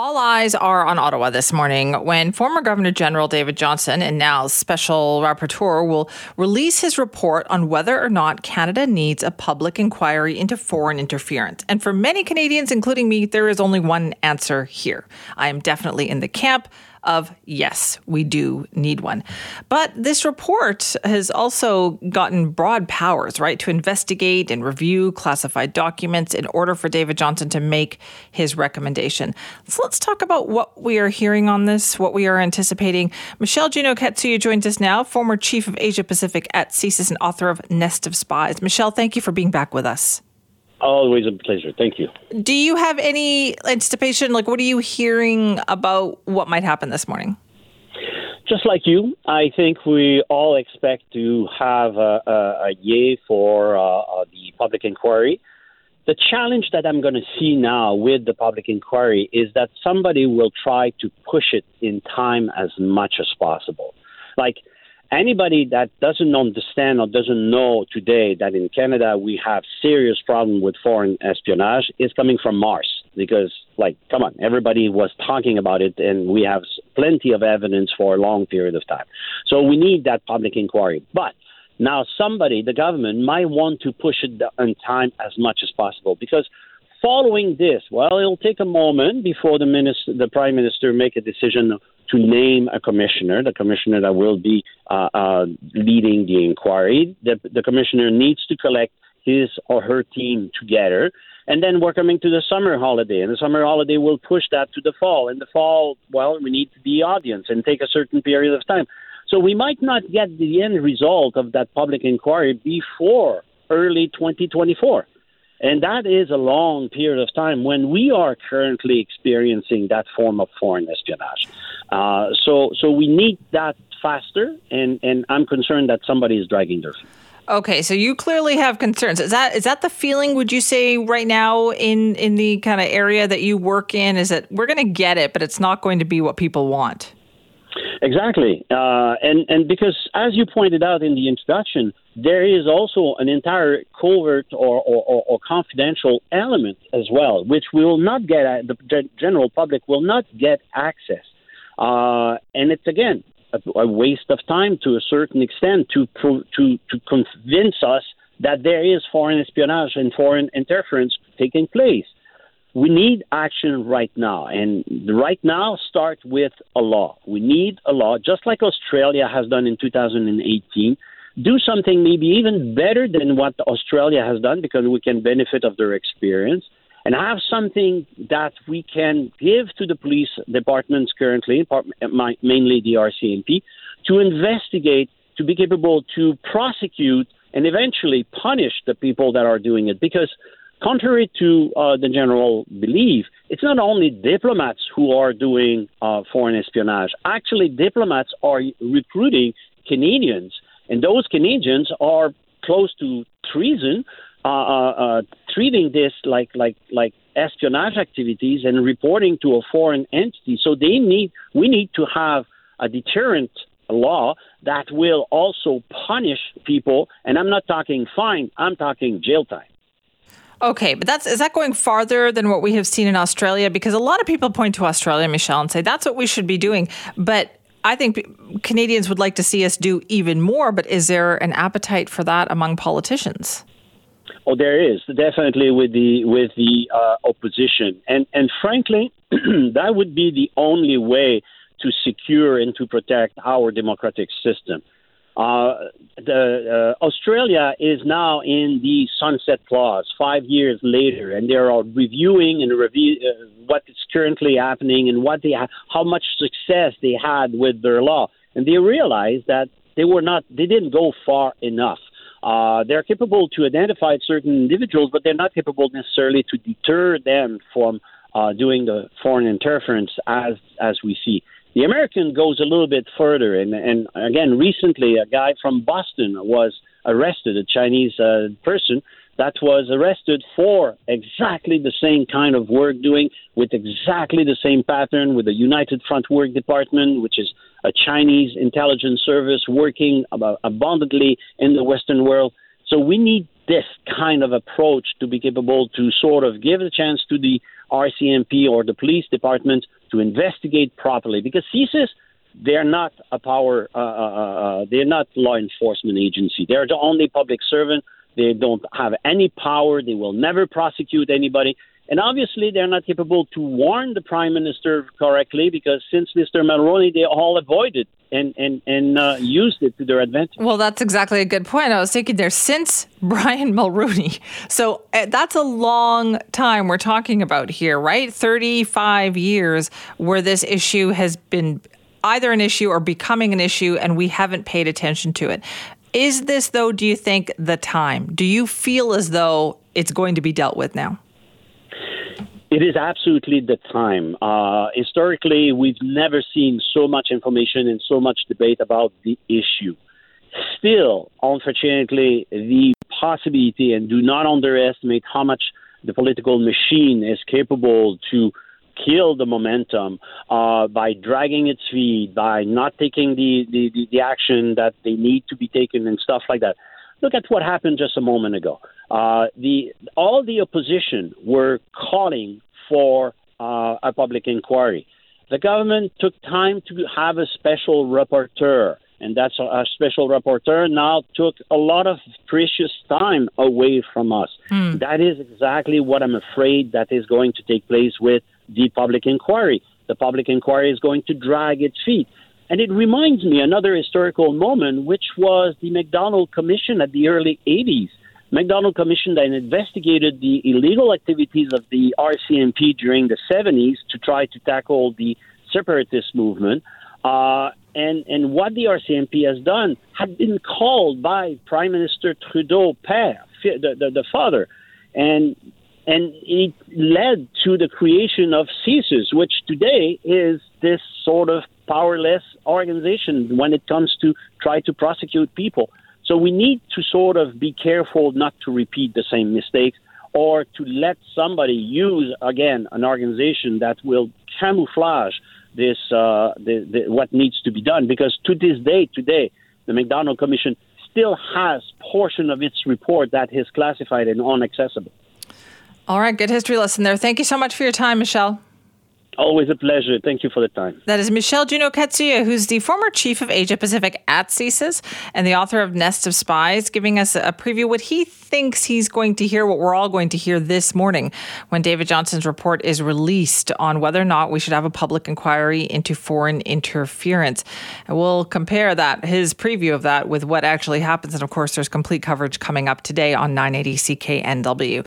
All eyes are on Ottawa this morning when former Governor General David Johnston and now Special Rapporteur will release his report on whether or not Canada needs a public inquiry into foreign interference. And for many Canadians, including me, there is only one answer here. I am definitely in the camp of yes, we do need one. But this report has also gotten broad powers, right, to investigate and review classified documents in order for David Johnston to make his recommendation. So let's talk about what we are hearing on this, what we are anticipating. Michel Juneau-Katsuya joins us now, former chief of Asia Pacific at CSIS and author of Nest of Spies. Michel, thank you for being back with us. Always a pleasure. Thank you. Do you have any anticipation? Like, what are you hearing about what might happen this morning? Just like you, I think we all expect to have a, a, a yay for uh, uh, the public inquiry. The challenge that I'm going to see now with the public inquiry is that somebody will try to push it in time as much as possible. Like, anybody that doesn't understand or doesn't know today that in Canada we have serious problem with foreign espionage is coming from Mars because like come on everybody was talking about it and we have plenty of evidence for a long period of time. So we need that public inquiry. But now somebody the government might want to push it in time as much as possible because following this well it'll take a moment before the minister the prime minister make a decision to name a commissioner, the commissioner that will be uh, uh, leading the inquiry. The, the commissioner needs to collect his or her team together. And then we're coming to the summer holiday, and the summer holiday will push that to the fall. In the fall, well, we need the audience and take a certain period of time. So we might not get the end result of that public inquiry before early 2024. And that is a long period of time when we are currently experiencing that form of foreign espionage. Uh, so, so we need that faster, and, and I'm concerned that somebody is dragging their feet. Okay, so you clearly have concerns. Is that is that the feeling? Would you say right now in in the kind of area that you work in? Is that we're going to get it, but it's not going to be what people want? Exactly, uh, and and because as you pointed out in the introduction, there is also an entire covert or, or, or, confidential element as well, which we will not get at, the general public will not get access, uh, and it's again a, a, waste of time to a certain extent to to to convince us that there is foreign espionage and foreign interference taking place we need action right now. And right now start with a law. We need a law, just like Australia has done in 2018. Do something maybe even better than what Australia has done because we can benefit of their experience and have something that we can give to the police departments currently, mainly the RCMP, to investigate, to be capable to prosecute and eventually punish the people that are doing it. Because contrary to uh, the general belief, it's not only diplomats who are doing uh, foreign espionage. Actually, diplomats are recruiting Canadians, and those Canadians are close to treason, uh, uh, uh treating this like like like espionage activities and reporting to a foreign entity. So they need we need to have a deterrent law that will also punish people. And I'm not talking fine; I'm talking jail time. Okay, but that's is that going farther than what we have seen in Australia? Because a lot of people point to Australia, Michel, and say that's what we should be doing. But I think Canadians would like to see us do even more. But is there an appetite for that among politicians? Oh, there is definitely with the with the uh, opposition, and and frankly, that would be the only way to secure and to protect our democratic system. Uh, the, uh, Australia is now in the sunset clause five years later, and they are reviewing and review uh, what is currently happening and what they ha- how much success they had with their law, and they realize that they were not they didn't go far enough. Uh, they're capable to identify certain individuals, but they're not capable necessarily to deter them from uh, doing the foreign interference as as we see. The American goes a little bit further, and, and again, recently a guy from Boston was arrested, a Chinese uh, person that was arrested for exactly the same kind of work doing with exactly the same pattern with the United Front Work Department, which is a Chinese intelligence service working abundantly in the Western world. So we need this kind of approach to be capable to sort of give a chance to the RCMP or the police department to investigate properly because CSIS they're not a power uh, uh, uh, they're not law enforcement agency. They're the only public servant. They don't have any power. They will never prosecute anybody. And obviously, they're not capable to warn the prime minister correctly because since Mr. Mulroney, they all avoided and and and uh, used it to their advantage. Well, that's exactly a good point. I was thinking there since Brian Mulroney, so uh, that's a long time we're talking about here, right? Thirty-five years where this issue has been either an issue or becoming an issue, and we haven't paid attention to it. Is this, though, do you think, the time? Do you feel as though it's going to be dealt with now? It is absolutely the time. Uh, historically, we've never seen so much information and so much debate about the issue. Still, unfortunately, the possibility, and do not underestimate how much the political machine is capable to kill the momentum uh, by dragging its feet, by not taking the, the, the, action that they need to be taken, and stuff like that. Look at what happened just a moment ago. Uh, the all the opposition were calling for uh, a public inquiry. The government took time to have a special rapporteur, and that's a, special rapporteur now took a lot of precious time away from us. Mm. That is exactly what I'm afraid that is going to take place with the public inquiry. The public inquiry is going to drag its feet. And it reminds me another historical moment, which was the McDonald Commission at the early 80s. McDonald commissioned and investigated the illegal activities of the RCMP during the 70s to try to tackle the separatist movement. Uh, and, and what the RCMP has done had been called by Prime Minister Trudeau père, the, the, the father. And, and it led to the creation of CSIS, which today is this sort of powerless organization when it comes to try to prosecute people. So we need to sort of be careful not to repeat the same mistakes or to let somebody use again an organization that will camouflage this uh, the, the, what needs to be done because to this day today the McDonald Commission still has portion of its report that is classified and inaccessible. All right, good history lesson there. Thank you so much for your time, Michel. Always a pleasure. Thank you for the time. That is Michel Juneau-Katsuya, who's the former chief of Asia Pacific at CSIS and the author of Nest of Spies, giving us a preview what he thinks he's going to hear, what we're all going to hear this morning when David Johnston's report is released on whether or not we should have a public inquiry into foreign interference. And we'll compare that, his preview of that, with what actually happens. And of course, there's complete coverage coming up today on 980 CKNW.